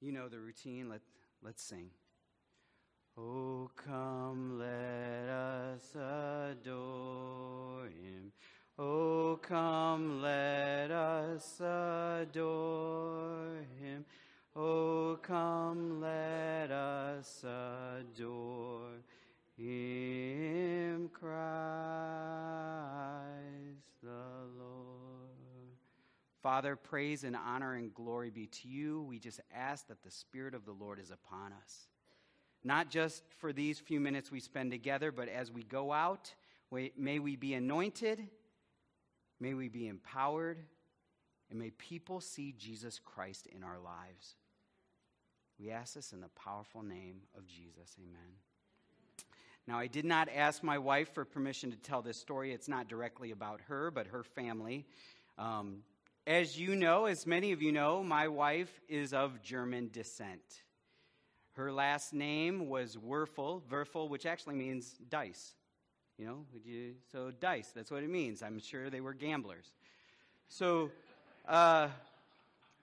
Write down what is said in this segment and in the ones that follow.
You know the routine. Let, let's sing. Oh, come, let us adore him. Oh, come, let us adore him. Oh, come, let us adore him, Christ Father, praise and honor and glory be to you. We just ask that the Spirit of the Lord is upon us. Not just for these few minutes we spend together, but as we go out, may we be anointed, may we be empowered, and may people see Jesus Christ in our lives. We ask this in the powerful name of Jesus. Amen. Now, I did not ask my wife for permission to tell this story. It's not directly about her, but her family. Um, as you know, as many of you know, my wife is of German descent. Her last name was Werfel, Werfel, which actually means dice. You know, you? So dice, that's what it means. I'm sure they were gamblers. So, uh,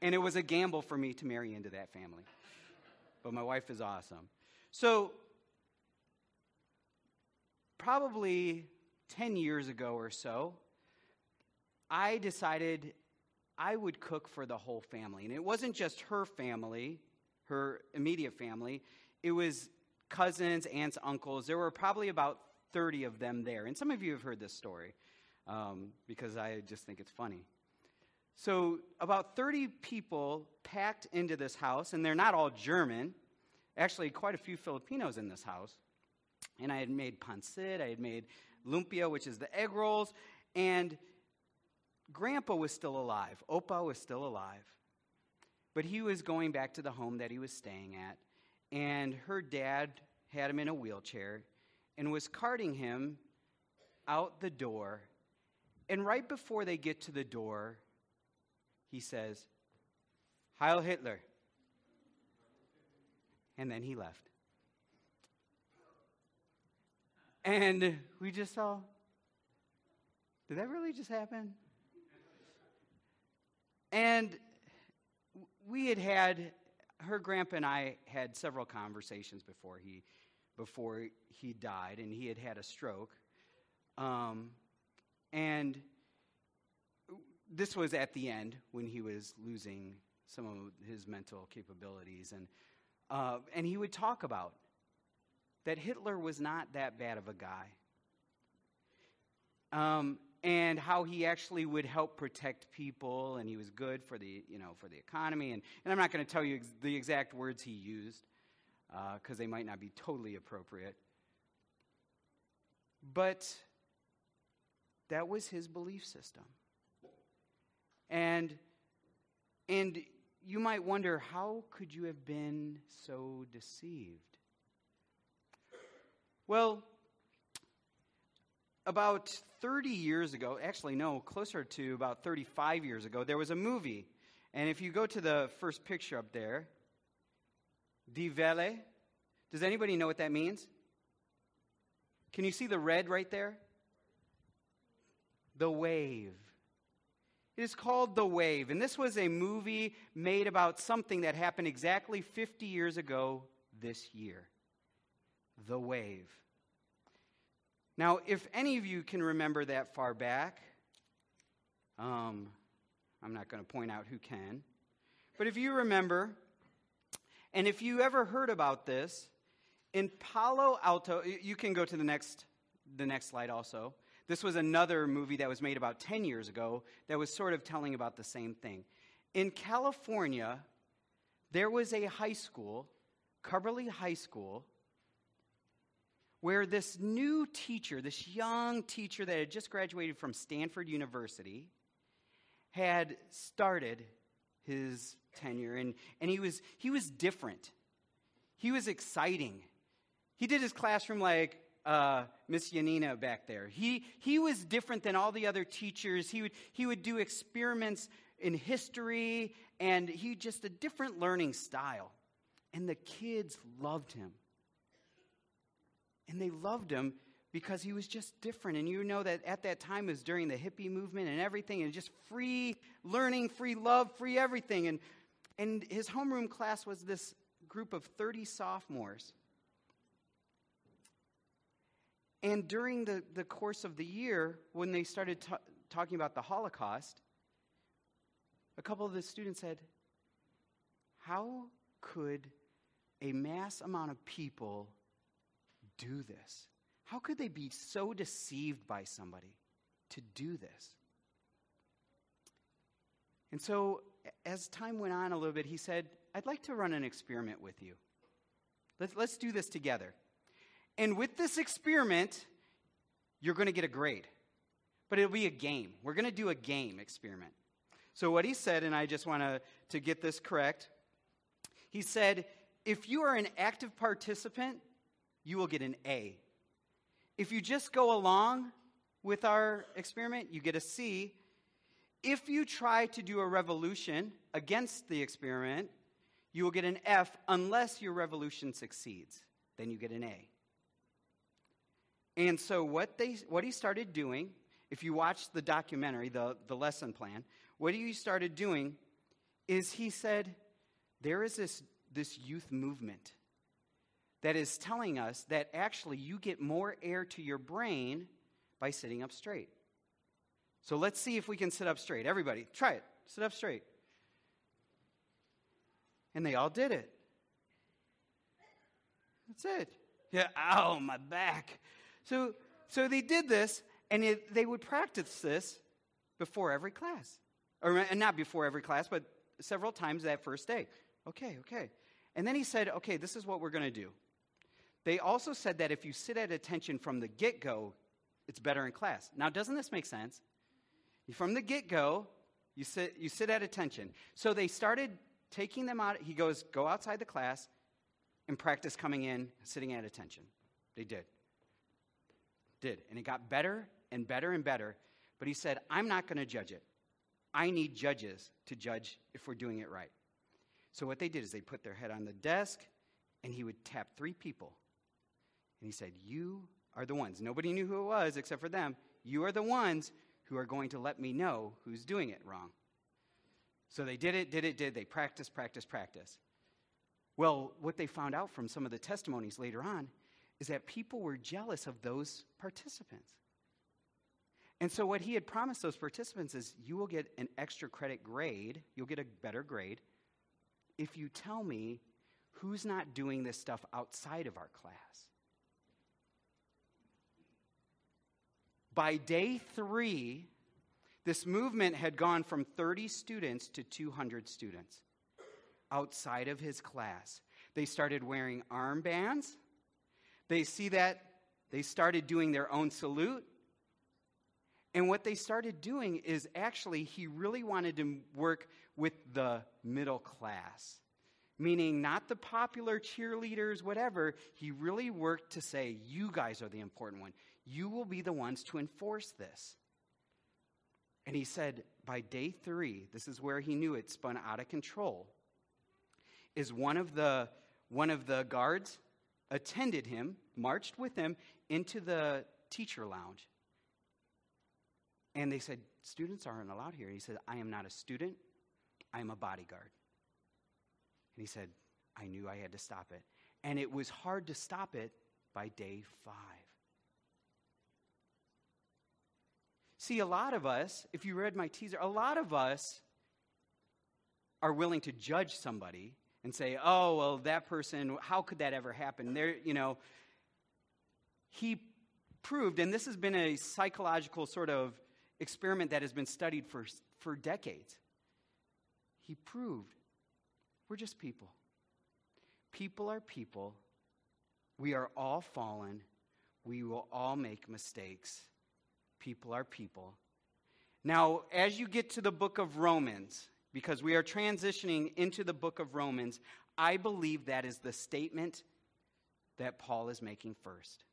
and it was a gamble for me to marry into that family. But my wife is awesome. So, probably 10 years ago or so, I decided I would cook for the whole family. And it wasn't just her family, her immediate family, it was cousins, aunts, uncles. There were probably about 30 of them there. And some of you have heard this story um, because I just think it's funny. So, about 30 people packed into this house, and they're not all German. Actually, quite a few Filipinos in this house. And I had made pancit, I had made lumpia, which is the egg rolls, and Grandpa was still alive. Opa was still alive. But he was going back to the home that he was staying at, and her dad had him in a wheelchair and was carting him out the door. And right before they get to the door, he says, Heil Hitler. And then he left. And we just saw, did that really just happen? And we had had, her grandpa and I had several conversations before he, before he died, and he had had a stroke. Um, and this was at the end when he was losing some of his mental capabilities. And, uh, and he would talk about that Hitler was not that bad of a guy. Um, and how he actually would help protect people and he was good for the you know for the economy. And, and i'm not going to tell you ex- the exact words he used because uh, they might not be totally appropriate. But that was his belief system. And and you might wonder how could you have been so deceived? Well, about 30 years ago, actually, no, closer to about 35 years ago, there was a movie. And if you go to the first picture up there, Die Welle, does anybody know what that means? Can you see the red right there? The Wave. It is called The Wave. And this was a movie made about something that happened exactly 50 years ago this year the wave. Now, if any of you can remember that far back, um, I'm not going to point out who can, but if you remember, and if you ever heard about this, in Palo Alto, you can go to the next, the next slide also. This was another movie that was made about 10 years ago that was sort of telling about the same thing. In California, there was a high school, Cubberley High School, where this new teacher, this young teacher that had just graduated from Stanford University, had started his tenure. And, and he, was, he was different, he was exciting. He did his classroom like uh, Miss Yanina back there. He, he was different than all the other teachers. He would, he would do experiments in history, and he just a different learning style. And the kids loved him. And they loved him because he was just different. And you know that at that time was during the hippie movement and everything, and just free learning, free love, free everything. And And his homeroom class was this group of 30 sophomores. And during the, the course of the year, when they started ta- talking about the Holocaust, a couple of the students said, How could a mass amount of people do this? How could they be so deceived by somebody to do this? And so, as time went on a little bit, he said, I'd like to run an experiment with you. Let's, let's do this together. And with this experiment, you're going to get a grade. But it'll be a game. We're going to do a game experiment. So, what he said, and I just want to, to get this correct, he said, if you are an active participant, you will get an A. If you just go along with our experiment, you get a C. If you try to do a revolution against the experiment, you will get an F unless your revolution succeeds. Then you get an A. And so what they what he started doing, if you watch the documentary, the, the lesson plan, what he started doing is he said, there is this, this youth movement that is telling us that actually you get more air to your brain by sitting up straight. So let's see if we can sit up straight. Everybody, try it. Sit up straight. And they all did it. That's it. Yeah, ow, my back. So, so they did this, and it, they would practice this before every class. Or not before every class, but several times that first day. Okay, okay. And then he said, okay, this is what we're going to do. They also said that if you sit at attention from the get go, it's better in class. Now, doesn't this make sense? From the get go, you sit, you sit at attention. So they started taking them out. He goes, go outside the class and practice coming in, sitting at attention. They did. Did. And it got better and better and better. But he said, I'm not going to judge it. I need judges to judge if we're doing it right. So what they did is they put their head on the desk and he would tap three people. And he said, You are the ones. Nobody knew who it was except for them. You are the ones who are going to let me know who's doing it wrong. So they did it, did it, did. They practiced, practiced, practiced. Well, what they found out from some of the testimonies later on is that people were jealous of those participants. And so, what he had promised those participants is you will get an extra credit grade, you'll get a better grade if you tell me who's not doing this stuff outside of our class. By day three, this movement had gone from 30 students to 200 students outside of his class. They started wearing armbands. They see that they started doing their own salute. And what they started doing is actually, he really wanted to work with the middle class, meaning not the popular cheerleaders, whatever. He really worked to say, You guys are the important one. You will be the ones to enforce this. And he said, by day three, this is where he knew it spun out of control, is one of the, one of the guards attended him, marched with him into the teacher lounge. And they said, Students aren't allowed here. He said, I am not a student, I am a bodyguard. And he said, I knew I had to stop it. And it was hard to stop it by day five. See, a lot of us, if you read my teaser, a lot of us are willing to judge somebody and say, oh, well, that person, how could that ever happen? There, you know, he proved, and this has been a psychological sort of experiment that has been studied for, for decades. He proved we're just people. People are people. We are all fallen. We will all make mistakes. People are people. Now, as you get to the book of Romans, because we are transitioning into the book of Romans, I believe that is the statement that Paul is making first.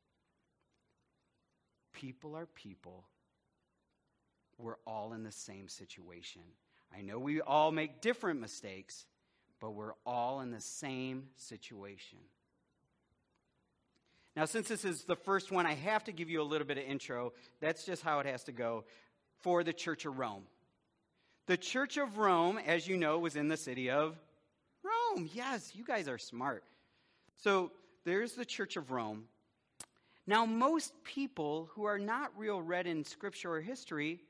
People are people. We're all in the same situation. I know we all make different mistakes, but we're all in the same situation. Now, since this is the first one, I have to give you a little bit of intro. That's just how it has to go for the Church of Rome. The Church of Rome, as you know, was in the city of Rome. Yes, you guys are smart. So there's the Church of Rome. Now, most people who are not real read in scripture or history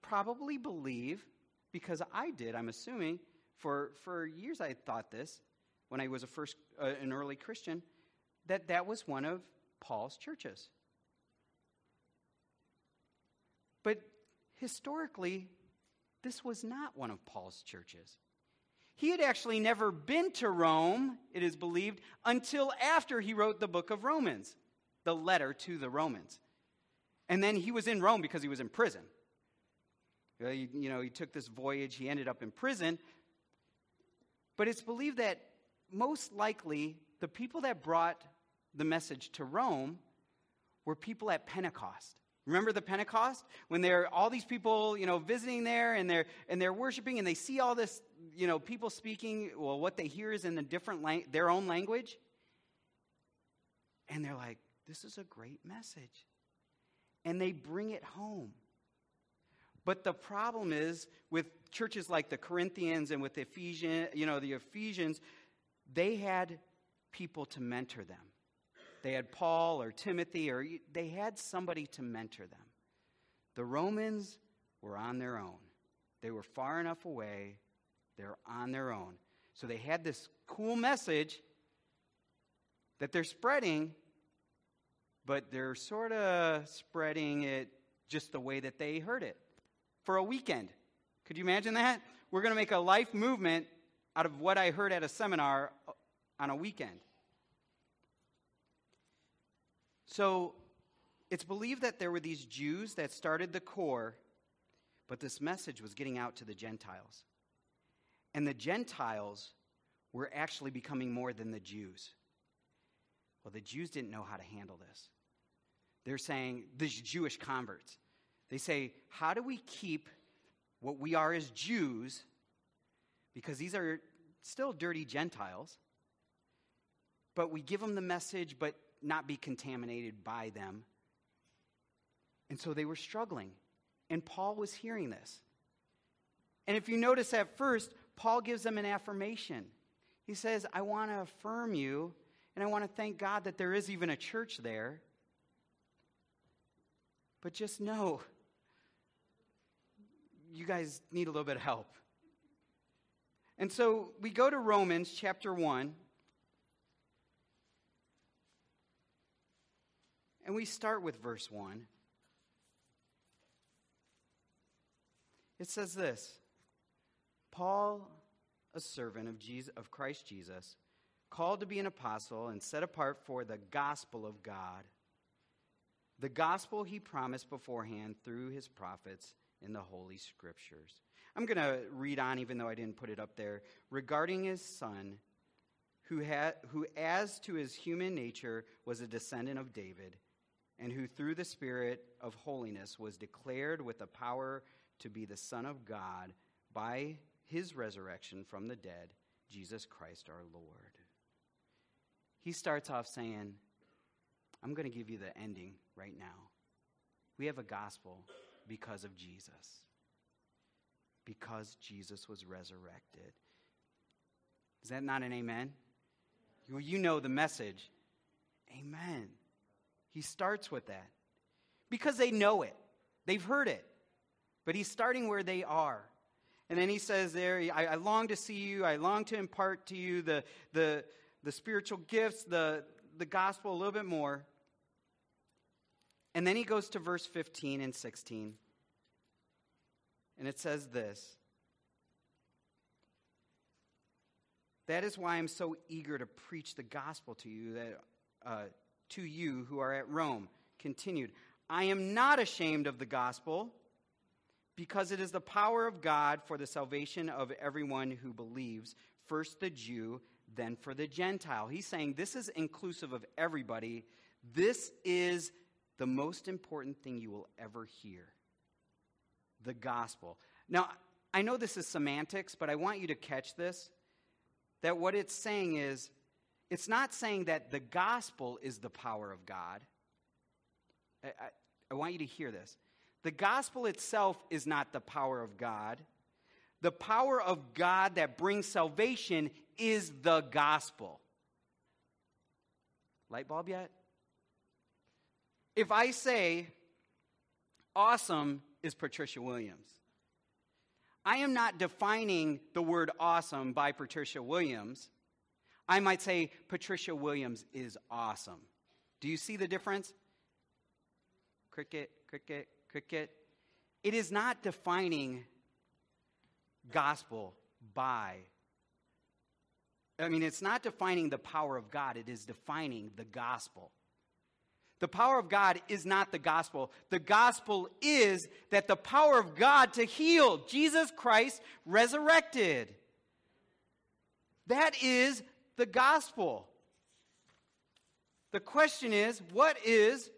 probably believe, because I did, I'm assuming, for, for years I thought this when I was a first, uh, an early Christian, that that was one of Paul's churches. But historically, this was not one of Paul's churches. He had actually never been to Rome, it is believed, until after he wrote the book of Romans, the letter to the Romans. And then he was in Rome because he was in prison. You know, he took this voyage, he ended up in prison. But it's believed that most likely the people that brought the message to Rome were people at Pentecost. Remember the Pentecost when there are all these people, you know, visiting there and they're and they're worshiping and they see all this, you know, people speaking. Well, what they hear is in the different lang- their own language, and they're like, "This is a great message," and they bring it home. But the problem is with churches like the Corinthians and with the Ephesians, you know, the Ephesians, they had people to mentor them. They had Paul or Timothy, or they had somebody to mentor them. The Romans were on their own. They were far enough away, they're on their own. So they had this cool message that they're spreading, but they're sort of spreading it just the way that they heard it for a weekend. Could you imagine that? We're going to make a life movement out of what I heard at a seminar uh, on a weekend. So it's believed that there were these Jews that started the core, but this message was getting out to the Gentiles. And the Gentiles were actually becoming more than the Jews. Well, the Jews didn't know how to handle this. They're saying, these Jewish converts, they say, how do we keep what we are as Jews, because these are still dirty Gentiles, but we give them the message, but not be contaminated by them. And so they were struggling. And Paul was hearing this. And if you notice at first, Paul gives them an affirmation. He says, I want to affirm you, and I want to thank God that there is even a church there. But just know, you guys need a little bit of help. And so we go to Romans chapter 1. And we start with verse 1. It says this Paul, a servant of, Jesus, of Christ Jesus, called to be an apostle and set apart for the gospel of God, the gospel he promised beforehand through his prophets in the Holy Scriptures. I'm going to read on, even though I didn't put it up there, regarding his son, who, had, who as to his human nature was a descendant of David and who through the Spirit of holiness was declared with the power to be the Son of God by his resurrection from the dead, Jesus Christ our Lord. He starts off saying, I'm going to give you the ending right now. We have a gospel because of Jesus, because Jesus was resurrected. Is that not an amen? Well, you know the message. Amen. He starts with that because they know it, they've heard it. But he's starting where they are. And then he says there, I, I, long to see you, I long to impart to you the, the, the spiritual gifts, the, the gospel a little bit more. And then he goes to verse 15 and 16. And it says this That is why I'm so eager to preach the gospel to you, that, uh, to you who are at Rome. Continued, I am not ashamed of the gospel because it is the power of God for the salvation of everyone who believes, first the Jew, then for the Gentile. He's saying this is inclusive of everybody. This is the most important thing you will ever hear the gospel. Now, I know this is semantics, but I want you to catch this that what it's saying is it's not saying that the gospel is the power of God. I, I, I want you to hear this. The gospel itself is not the power of God. The power of God that brings salvation is the gospel. Light bulb yet? If I say awesome is Patricia Williams, I am not defining the word awesome by Patricia Williams. I might say Patricia Williams is awesome. Do you see the difference? Cricket, cricket, cricket. It is not defining gospel by. I mean, it's not defining the power of God, it is defining the gospel. The power of God is not the gospel. The gospel is that the power of God to heal, Jesus Christ resurrected. That is the gospel. The question is, what is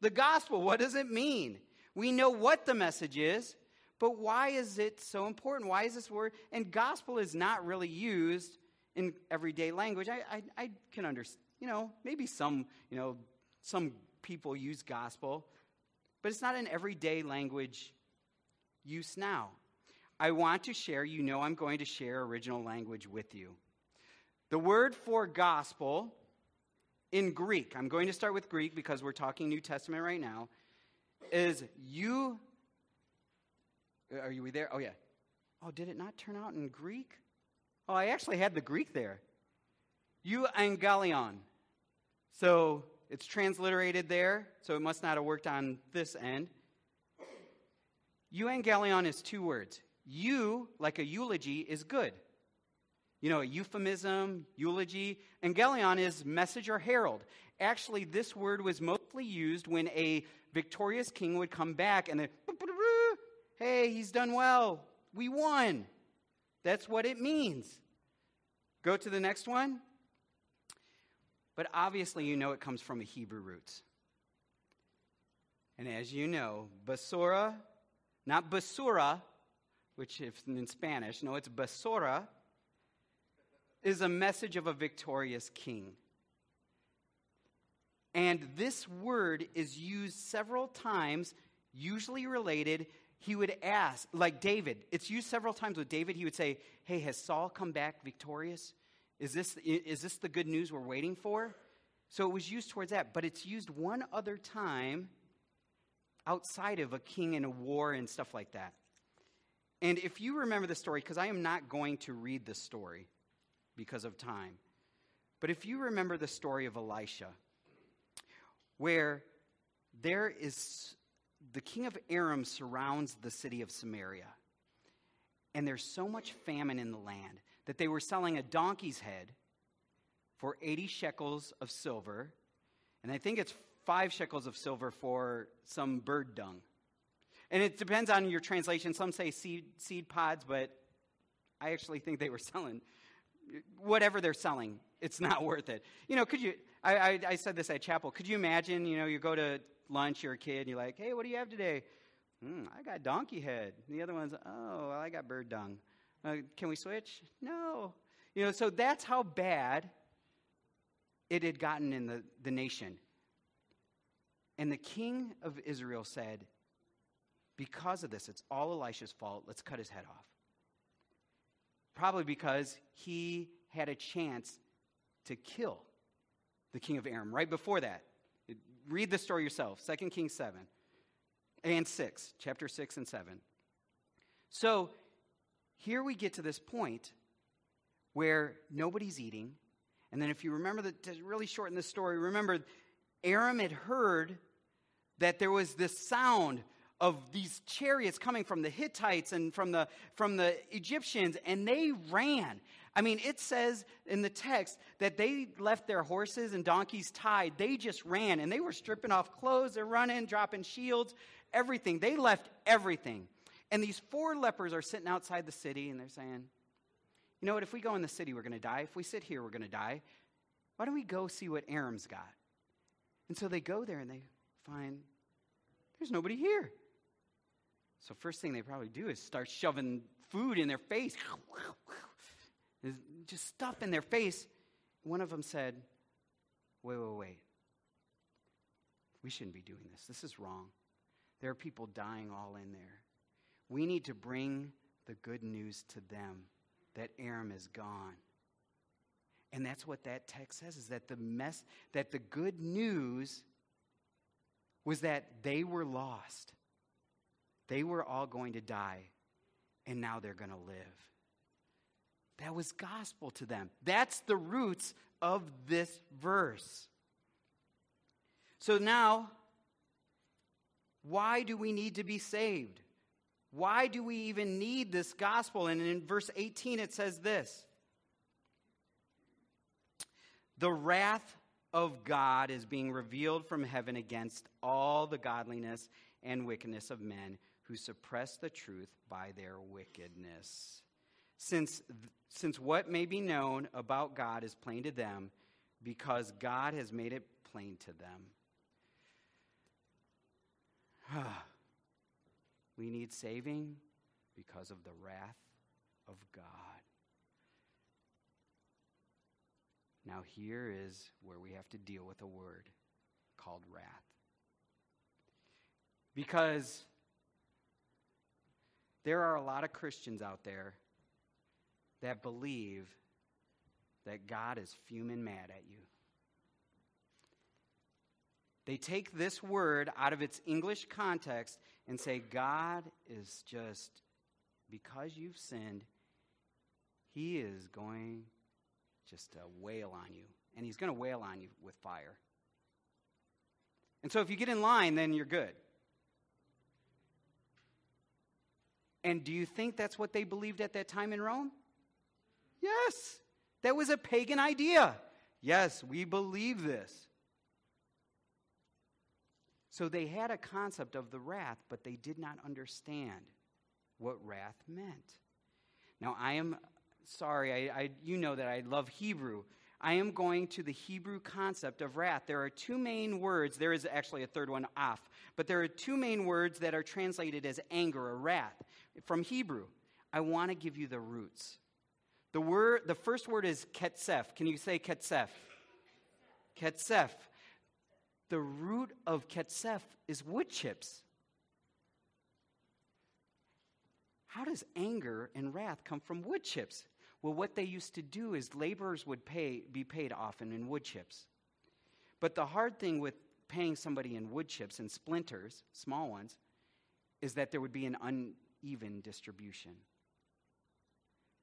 the gospel? What does it mean? We know what the message is, but why is it so important? Why is this word? And gospel is not really used in everyday language. I, I, I can understand, you know, maybe some, you know, some people use gospel, but it's not an everyday language use now. I want to share, you know, I'm going to share original language with you. The word for gospel in Greek, I'm going to start with Greek because we're talking New Testament right now, is you are you there? Oh, yeah. Oh, did it not turn out in Greek? Oh, I actually had the Greek there. Euangelion. So it's transliterated there, so it must not have worked on this end. Euangelion is two words. You, like a eulogy, is good. You know, euphemism, eulogy. Angelion is message or herald. Actually, this word was mostly used when a victorious king would come back and the Hey, he's done well. We won. That's what it means. Go to the next one. But obviously, you know it comes from a Hebrew roots. And as you know, basura, not basura, which is in Spanish, no, it's basura, is a message of a victorious king. And this word is used several times, usually related he would ask, like David, it's used several times with David. He would say, Hey, has Saul come back victorious? Is this, is this the good news we're waiting for? So it was used towards that, but it's used one other time outside of a king and a war and stuff like that. And if you remember the story, because I am not going to read the story because of time, but if you remember the story of Elisha, where there is the king of Aram surrounds the city of Samaria. And there's so much famine in the land that they were selling a donkey's head for 80 shekels of silver. And I think it's five shekels of silver for some bird dung. And it depends on your translation. Some say seed, seed pods, but I actually think they were selling whatever they're selling. It's not worth it. You know, could you? I, I, I said this at chapel. Could you imagine? You know, you go to lunch, you're a kid, and you're like, hey, what do you have today? Mm, I got donkey head. And the other one's, oh, well, I got bird dung. Uh, can we switch? No. You know, so that's how bad it had gotten in the, the nation. And the king of Israel said, because of this, it's all Elisha's fault. Let's cut his head off. Probably because he had a chance to kill the king of Aram right before that. Read the story yourself 2 Kings 7 and 6, chapter 6 and 7. So here we get to this point where nobody's eating. And then, if you remember, the, to really shorten the story, remember Aram had heard that there was this sound of these chariots coming from the Hittites and from the, from the Egyptians, and they ran. I mean, it says in the text that they left their horses and donkeys tied. They just ran, and they were stripping off clothes, they're running, dropping shields, everything. They left everything. And these four lepers are sitting outside the city, and they're saying, You know what? If we go in the city, we're going to die. If we sit here, we're going to die. Why don't we go see what Aram's got? And so they go there and they find there's nobody here. So, first thing they probably do is start shoving food in their face. Just stuff in their face. One of them said, Wait, wait, wait. We shouldn't be doing this. This is wrong. There are people dying all in there. We need to bring the good news to them that Aram is gone. And that's what that text says is that the mess that the good news was that they were lost. They were all going to die and now they're going to live. That was gospel to them. That's the roots of this verse. So now why do we need to be saved? Why do we even need this gospel? And in verse 18, it says this The wrath of God is being revealed from heaven against all the godliness and wickedness of men who suppress the truth by their wickedness. Since, since what may be known about God is plain to them, because God has made it plain to them. we need saving because of the wrath of God. Now, here is where we have to deal with a word called wrath. Because there are a lot of Christians out there that believe that God is fuming mad at you. They take this word out of its English context and say, God is just, because you've sinned, He is going just to wail on you. And He's going to wail on you with fire. And so if you get in line, then you're good. And do you think that's what they believed at that time in Rome? Yes. That was a pagan idea. Yes, we believe this. So they had a concept of the wrath, but they did not understand what wrath meant. Now, I am sorry, I, I, you know that I love Hebrew. I am going to the Hebrew concept of wrath. There are two main words. There is actually a third one, af. But there are two main words that are translated as anger or wrath from Hebrew. I want to give you the roots. The, word, the first word is ketsef. Can you say ketsef? Ketsef the root of ketsef is wood chips. How does anger and wrath come from wood chips? Well, what they used to do is laborers would pay, be paid often in wood chips. But the hard thing with paying somebody in wood chips and splinters, small ones, is that there would be an uneven distribution.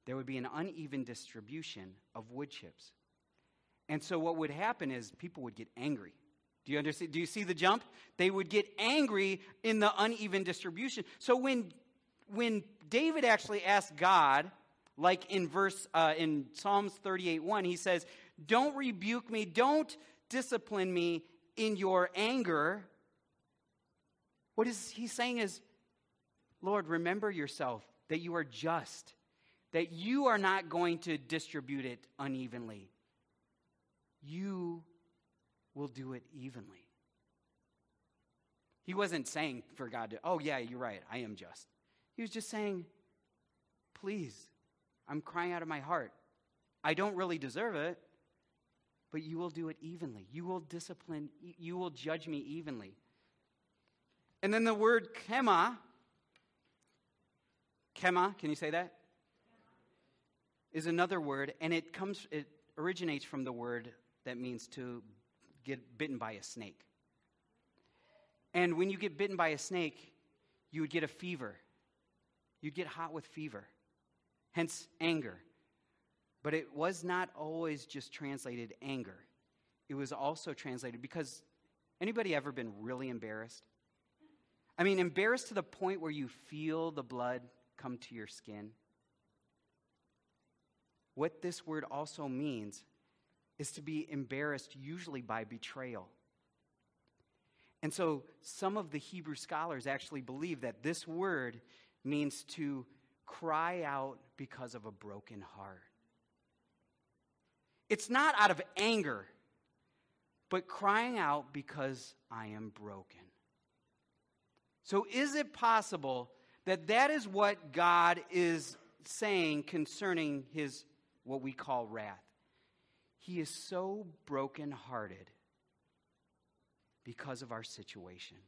There would be an uneven distribution of wood chips. And so what would happen is people would get angry. Do you understand? Do you see the jump? They would get angry in the uneven distribution. So when when David actually asked God, like in verse uh, in Psalms 38 1, he says, Don't rebuke me, don't discipline me in your anger. What is he saying is, Lord, remember yourself that you are just, that you are not going to distribute it unevenly. You will do it evenly. He wasn't saying for God to, oh, yeah, you're right, I am just. He was just saying, please, I'm crying out of my heart. I don't really deserve it, but you will do it evenly. You will discipline, you will judge me evenly. And then the word kema, kema, can you say that? Is another word, and it comes, it originates from the word that means to get bitten by a snake. And when you get bitten by a snake, you would get a fever. You'd get hot with fever, hence anger. But it was not always just translated anger. It was also translated because anybody ever been really embarrassed? I mean, embarrassed to the point where you feel the blood come to your skin. What this word also means is to be embarrassed, usually by betrayal. And so some of the Hebrew scholars actually believe that this word means to cry out because of a broken heart. It's not out of anger, but crying out because I am broken. So, is it possible that that is what God is saying concerning his, what we call wrath? He is so brokenhearted because of our situation.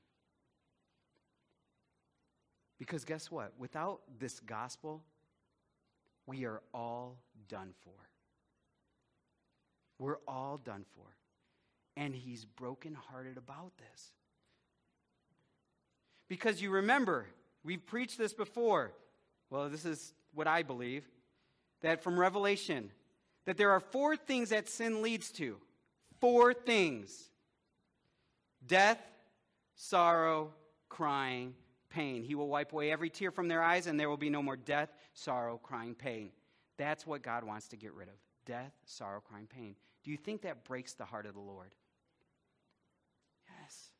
Because guess what? Without this gospel, we are all done for. We're all done for. And he's brokenhearted about this. Because you remember, we've preached this before. Well, this is what I believe that from Revelation, that there are four things that sin leads to. Four things death, sorrow, crying, pain. He will wipe away every tear from their eyes, and there will be no more death, sorrow, crying, pain. That's what God wants to get rid of death, sorrow, crying, pain. Do you think that breaks the heart of the Lord? Yes.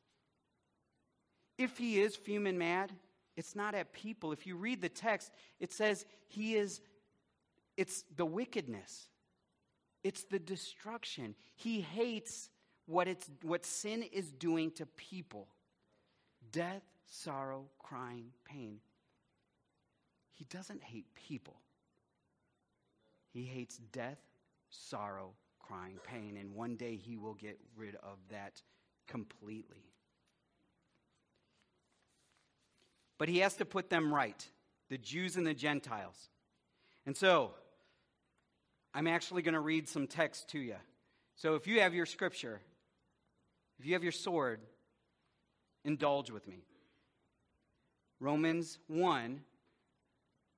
If he is fuming mad, it's not at people. If you read the text, it says he is, it's the wickedness, it's the destruction. He hates what, it's, what sin is doing to people death, sorrow, crying, pain. He doesn't hate people, he hates death, sorrow, crying, pain. And one day he will get rid of that completely. But he has to put them right the Jews and the Gentiles. And so, I'm actually going to read some text to you. So, if you have your scripture, if you have your sword, indulge with me. Romans 1,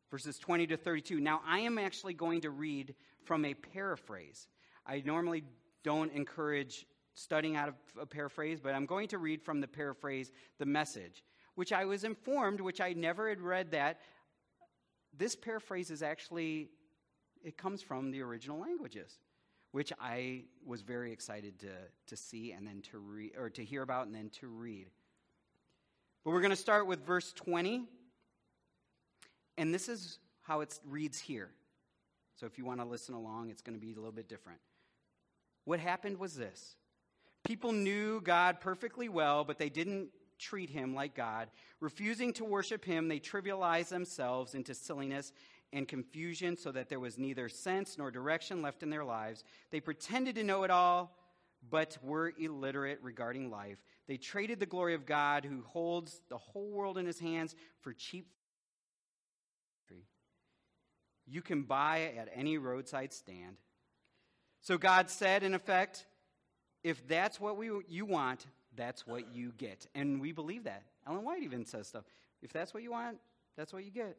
verses 20 to 32. Now, I am actually going to read from a paraphrase. I normally don't encourage studying out of a paraphrase, but I'm going to read from the paraphrase, the message, which I was informed, which I never had read that. This paraphrase is actually, it comes from the original languages, which I was very excited to, to see and then to read, or to hear about and then to read. But we're going to start with verse 20. And this is how it reads here. So if you want to listen along, it's going to be a little bit different. What happened was this people knew God perfectly well, but they didn't treat him like God. Refusing to worship him, they trivialized themselves into silliness and confusion so that there was neither sense nor direction left in their lives. They pretended to know it all, but were illiterate regarding life. They traded the glory of God, who holds the whole world in his hands, for cheap. You can buy at any roadside stand. So God said, in effect, if that's what we, you want, that's what you get. And we believe that. Ellen White even says stuff. If that's what you want, that's what you get.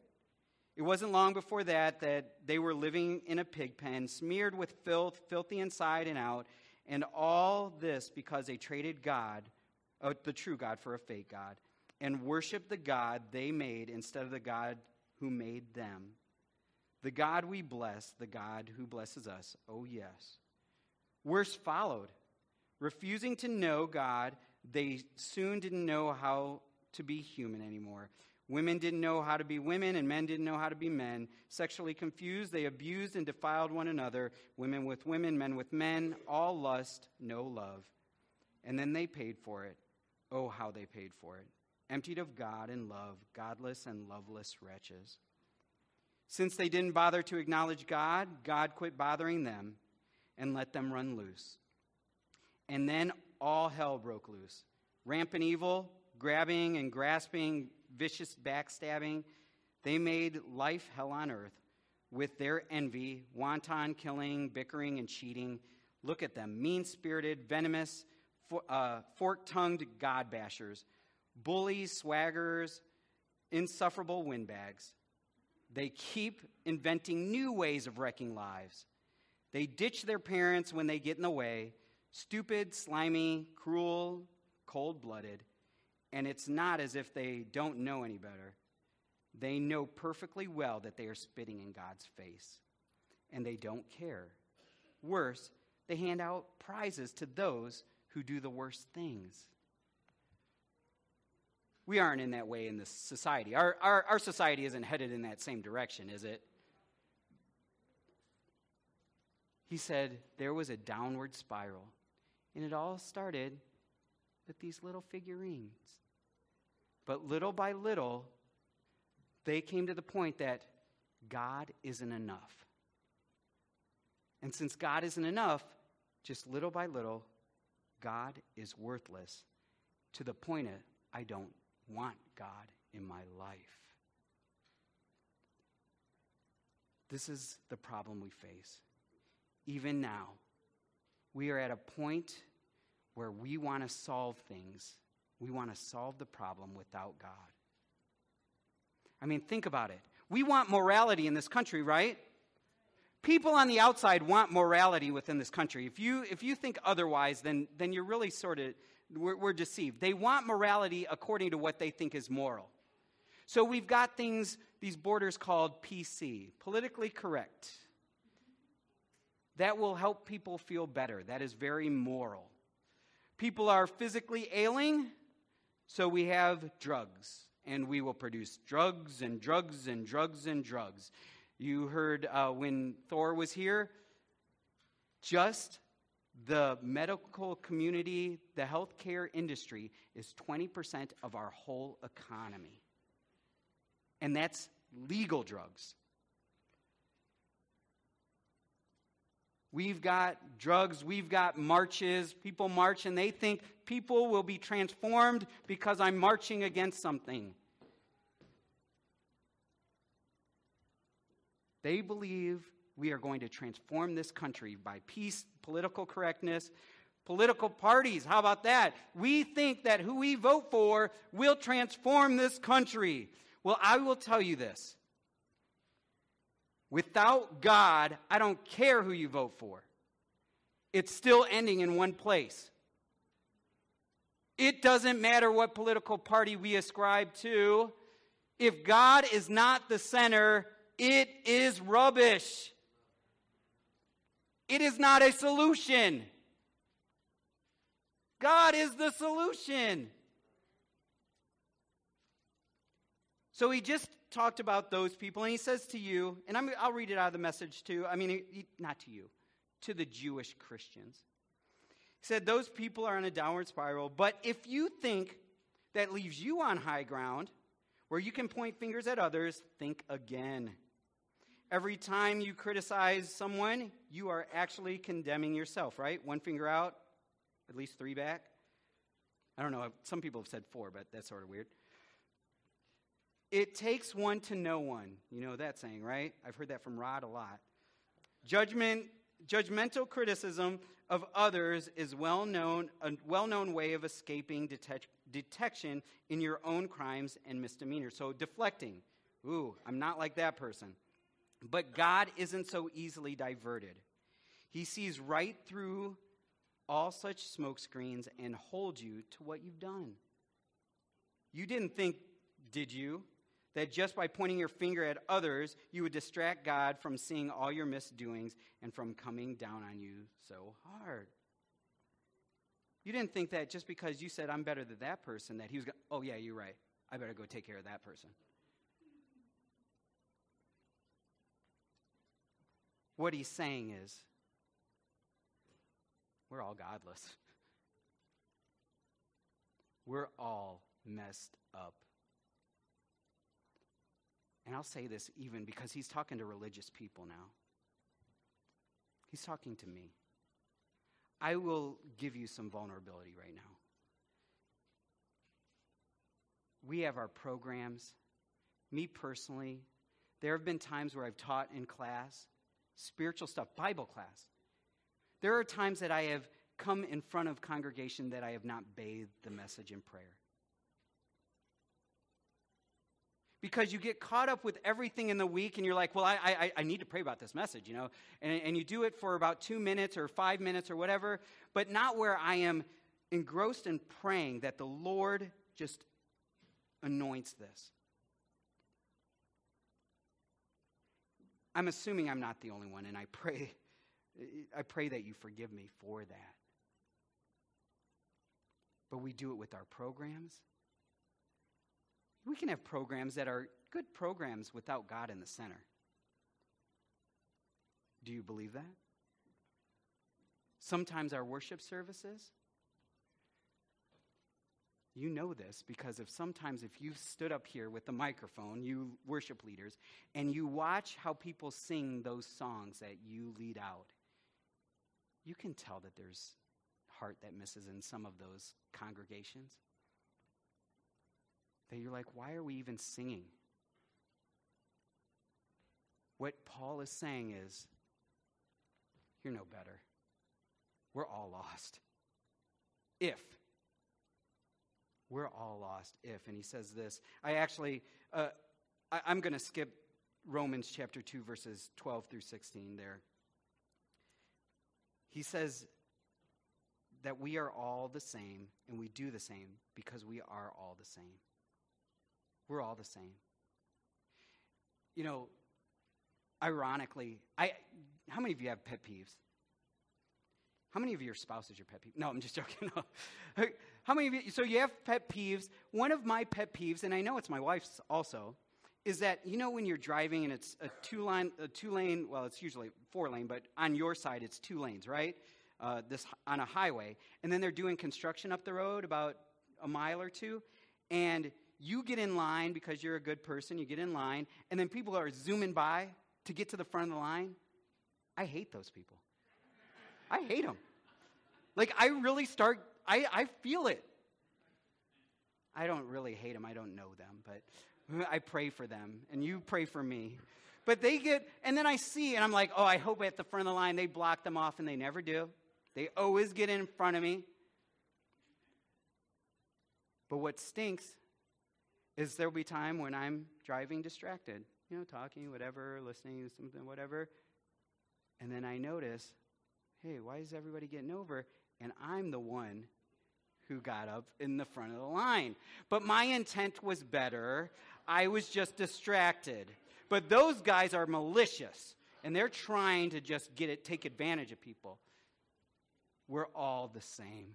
It wasn't long before that that they were living in a pig pen, smeared with filth, filthy inside and out, and all this because they traded God uh, the true God for a fake God, and worshiped the God they made instead of the God who made them. The God we bless, the God who blesses us. Oh, yes. Worse followed. Refusing to know God, they soon didn't know how to be human anymore. Women didn't know how to be women, and men didn't know how to be men. Sexually confused, they abused and defiled one another. Women with women, men with men, all lust, no love. And then they paid for it. Oh, how they paid for it. Emptied of God and love, godless and loveless wretches. Since they didn't bother to acknowledge God, God quit bothering them and let them run loose. And then all hell broke loose. Rampant evil, grabbing and grasping, vicious backstabbing. They made life hell on earth with their envy, wanton killing, bickering, and cheating. Look at them mean spirited, venomous, uh, fork tongued God bashers, bullies, swaggers, insufferable windbags. They keep inventing new ways of wrecking lives. They ditch their parents when they get in the way, stupid, slimy, cruel, cold blooded. And it's not as if they don't know any better. They know perfectly well that they are spitting in God's face, and they don't care. Worse, they hand out prizes to those who do the worst things. We aren't in that way in this society. Our, our, our society isn't headed in that same direction, is it? He said there was a downward spiral. And it all started with these little figurines. But little by little, they came to the point that God isn't enough. And since God isn't enough, just little by little, God is worthless to the point of I don't want God in my life. This is the problem we face, even now, we are at a point where we want to solve things. We want to solve the problem without God. I mean, think about it. We want morality in this country, right? People on the outside want morality within this country. If you, if you think otherwise, then, then you're really sort of, we're, we're deceived. They want morality according to what they think is moral. So we've got things, these borders called PC, politically correct. That will help people feel better. That is very moral. People are physically ailing, so we have drugs and we will produce drugs and drugs and drugs and drugs. You heard uh, when Thor was here, just the medical community, the healthcare industry is 20% of our whole economy. And that's legal drugs. We've got drugs, we've got marches. People march and they think people will be transformed because I'm marching against something. They believe we are going to transform this country by peace, political correctness, political parties. How about that? We think that who we vote for will transform this country. Well, I will tell you this Without God, I don't care who you vote for. It's still ending in one place. It doesn't matter what political party we ascribe to. If God is not the center, it is rubbish. It is not a solution. God is the solution. So he just talked about those people, and he says to you, and i will read it out of the message too. I mean, he, not to you, to the Jewish Christians. He said, Those people are on a downward spiral, but if you think that leaves you on high ground, where you can point fingers at others, think again. Every time you criticize someone, you are actually condemning yourself, right? One finger out, at least three back. I don't know, some people have said four, but that's sort of weird. It takes one to know one. You know that saying, right? I've heard that from Rod a lot. Judgment, judgmental criticism of others is well known, a well known way of escaping detect, detection in your own crimes and misdemeanors. So deflecting. Ooh, I'm not like that person. But God isn't so easily diverted. He sees right through all such smokescreens and holds you to what you've done. You didn't think, did you, that just by pointing your finger at others, you would distract God from seeing all your misdoings and from coming down on you so hard. You didn't think that just because you said, I'm better than that person, that he was going, oh, yeah, you're right. I better go take care of that person. What he's saying is, we're all godless. We're all messed up. And I'll say this even because he's talking to religious people now. He's talking to me. I will give you some vulnerability right now. We have our programs. Me personally, there have been times where I've taught in class, spiritual stuff, Bible class. There are times that I have come in front of congregation that I have not bathed the message in prayer. Because you get caught up with everything in the week and you're like, well, I, I, I need to pray about this message, you know? And, and you do it for about two minutes or five minutes or whatever, but not where I am engrossed in praying that the Lord just anoints this. I'm assuming I'm not the only one, and I pray, I pray that you forgive me for that. But we do it with our programs we can have programs that are good programs without God in the center. Do you believe that? Sometimes our worship services, you know this because if sometimes if you've stood up here with the microphone, you worship leaders, and you watch how people sing those songs that you lead out, you can tell that there's heart that misses in some of those congregations that you're like, why are we even singing? What Paul is saying is, you're no better. We're all lost. If. We're all lost if. And he says this. I actually, uh, I, I'm going to skip Romans chapter 2, verses 12 through 16 there. He says that we are all the same and we do the same because we are all the same. We're all the same. You know, ironically, I how many of you have pet peeves? How many of your spouses your pet peeve? No, I'm just joking. No. How many of you? So you have pet peeves. One of my pet peeves, and I know it's my wife's also, is that you know when you're driving and it's a two line, a two lane. Well, it's usually four lane, but on your side it's two lanes, right? Uh, this on a highway, and then they're doing construction up the road about a mile or two, and you get in line because you're a good person. You get in line, and then people are zooming by to get to the front of the line. I hate those people. I hate them. Like, I really start, I, I feel it. I don't really hate them. I don't know them, but I pray for them, and you pray for me. But they get, and then I see, and I'm like, oh, I hope at the front of the line they block them off, and they never do. They always get in front of me. But what stinks is there'll be time when I'm driving distracted, you know, talking, whatever, listening to something, whatever. And then I notice, hey, why is everybody getting over? And I'm the one who got up in the front of the line. But my intent was better. I was just distracted. But those guys are malicious and they're trying to just get it, take advantage of people. We're all the same.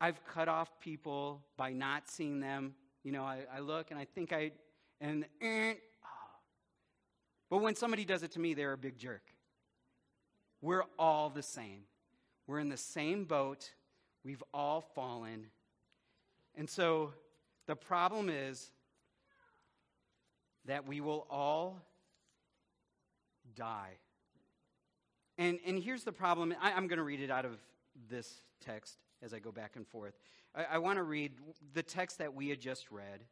I've cut off people by not seeing them. You know, I, I look and I think I, and, and oh. but when somebody does it to me, they're a big jerk. We're all the same. We're in the same boat. We've all fallen. And so the problem is that we will all die. And, and here's the problem. I, am going to read it out of this text as I go back and forth. I, I want to read the text that we had just read,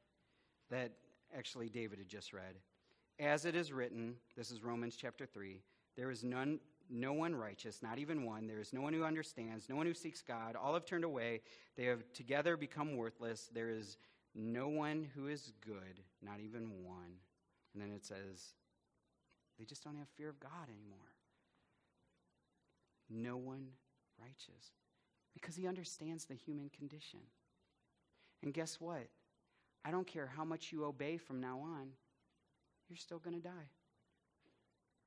that actually David had just read. As it is written, this is Romans chapter 3, there is none, no one righteous, not even one. There is no one who understands, no one who seeks God. All have turned away. They have together become worthless. There is no one who is good, not even one. And then it says, they just don't have fear of God anymore. No one righteous because he understands the human condition. And guess what? I don't care how much you obey from now on, you're still going to die.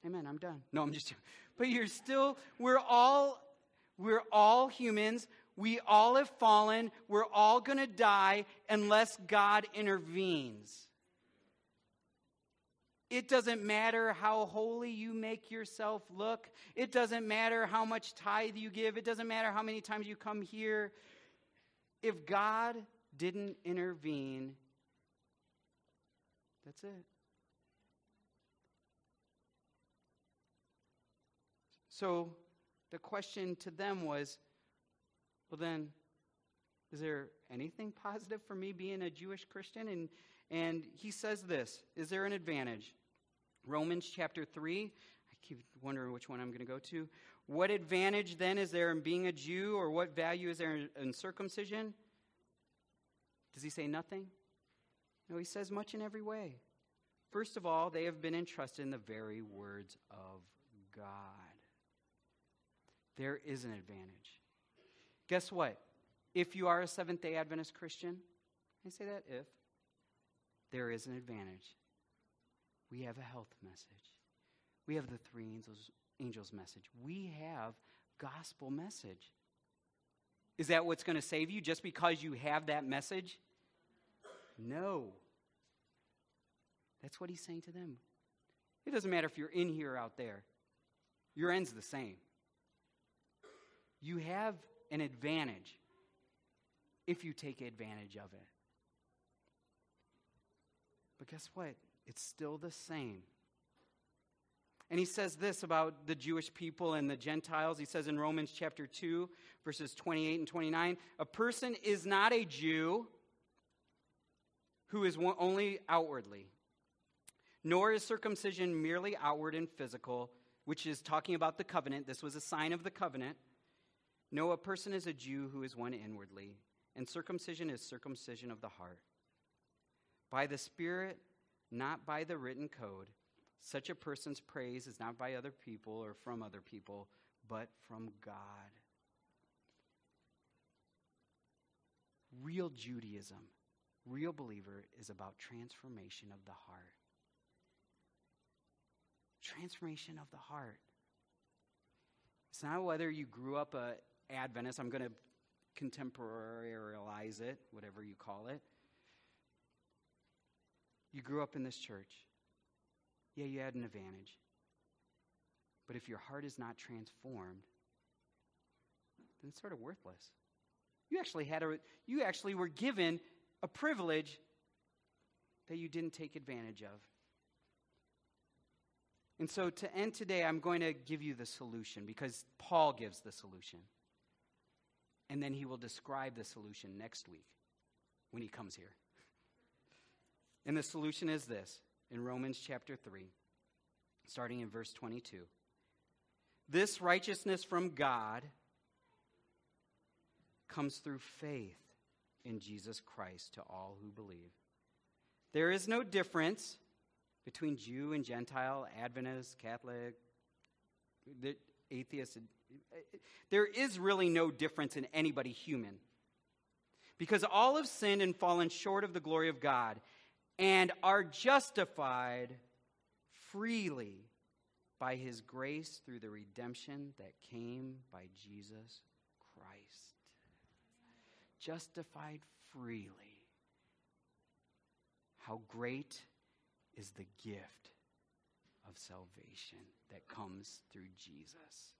Amen. I'm done. No, I'm just But you're still we're all we're all humans. We all have fallen. We're all going to die unless God intervenes. It doesn't matter how holy you make yourself look. It doesn't matter how much tithe you give. It doesn't matter how many times you come here. If God didn't intervene, that's it. So the question to them was well, then, is there anything positive for me being a Jewish Christian? And and he says this Is there an advantage? Romans chapter 3. I keep wondering which one I'm going to go to. What advantage then is there in being a Jew, or what value is there in circumcision? Does he say nothing? No, he says much in every way. First of all, they have been entrusted in the very words of God. There is an advantage. Guess what? If you are a Seventh day Adventist Christian, I say that if, there is an advantage. We have a health message. We have the three angels, angels message. We have gospel message. Is that what's going to save you just because you have that message? No. That's what he's saying to them. It doesn't matter if you're in here or out there, your end's the same. You have an advantage if you take advantage of it. But guess what? It's still the same. And he says this about the Jewish people and the Gentiles. He says in Romans chapter 2, verses 28 and 29 A person is not a Jew who is only outwardly, Nor is circumcision merely outward and physical, which is talking about the covenant. This was a sign of the covenant. No, a person is a Jew who is one inwardly, and circumcision is circumcision of the heart. By the Spirit, not by the written code. Such a person's praise is not by other people or from other people, but from God. Real Judaism, real believer, is about transformation of the heart. Transformation of the heart. It's not whether you grew up a Adventist, I'm going to contemporarize it, whatever you call it. You grew up in this church. Yeah, you had an advantage. But if your heart is not transformed, then it's sort of worthless. You actually had a you actually were given a privilege that you didn't take advantage of. And so to end today, I'm going to give you the solution because Paul gives the solution. And then he will describe the solution next week when he comes here. And the solution is this in Romans chapter 3, starting in verse 22. This righteousness from God comes through faith in Jesus Christ to all who believe. There is no difference between Jew and Gentile, Adventist, Catholic, atheist. There is really no difference in anybody human. Because all have sinned and fallen short of the glory of God and are justified freely by his grace through the redemption that came by Jesus Christ. Justified freely. How great is the gift of salvation that comes through Jesus.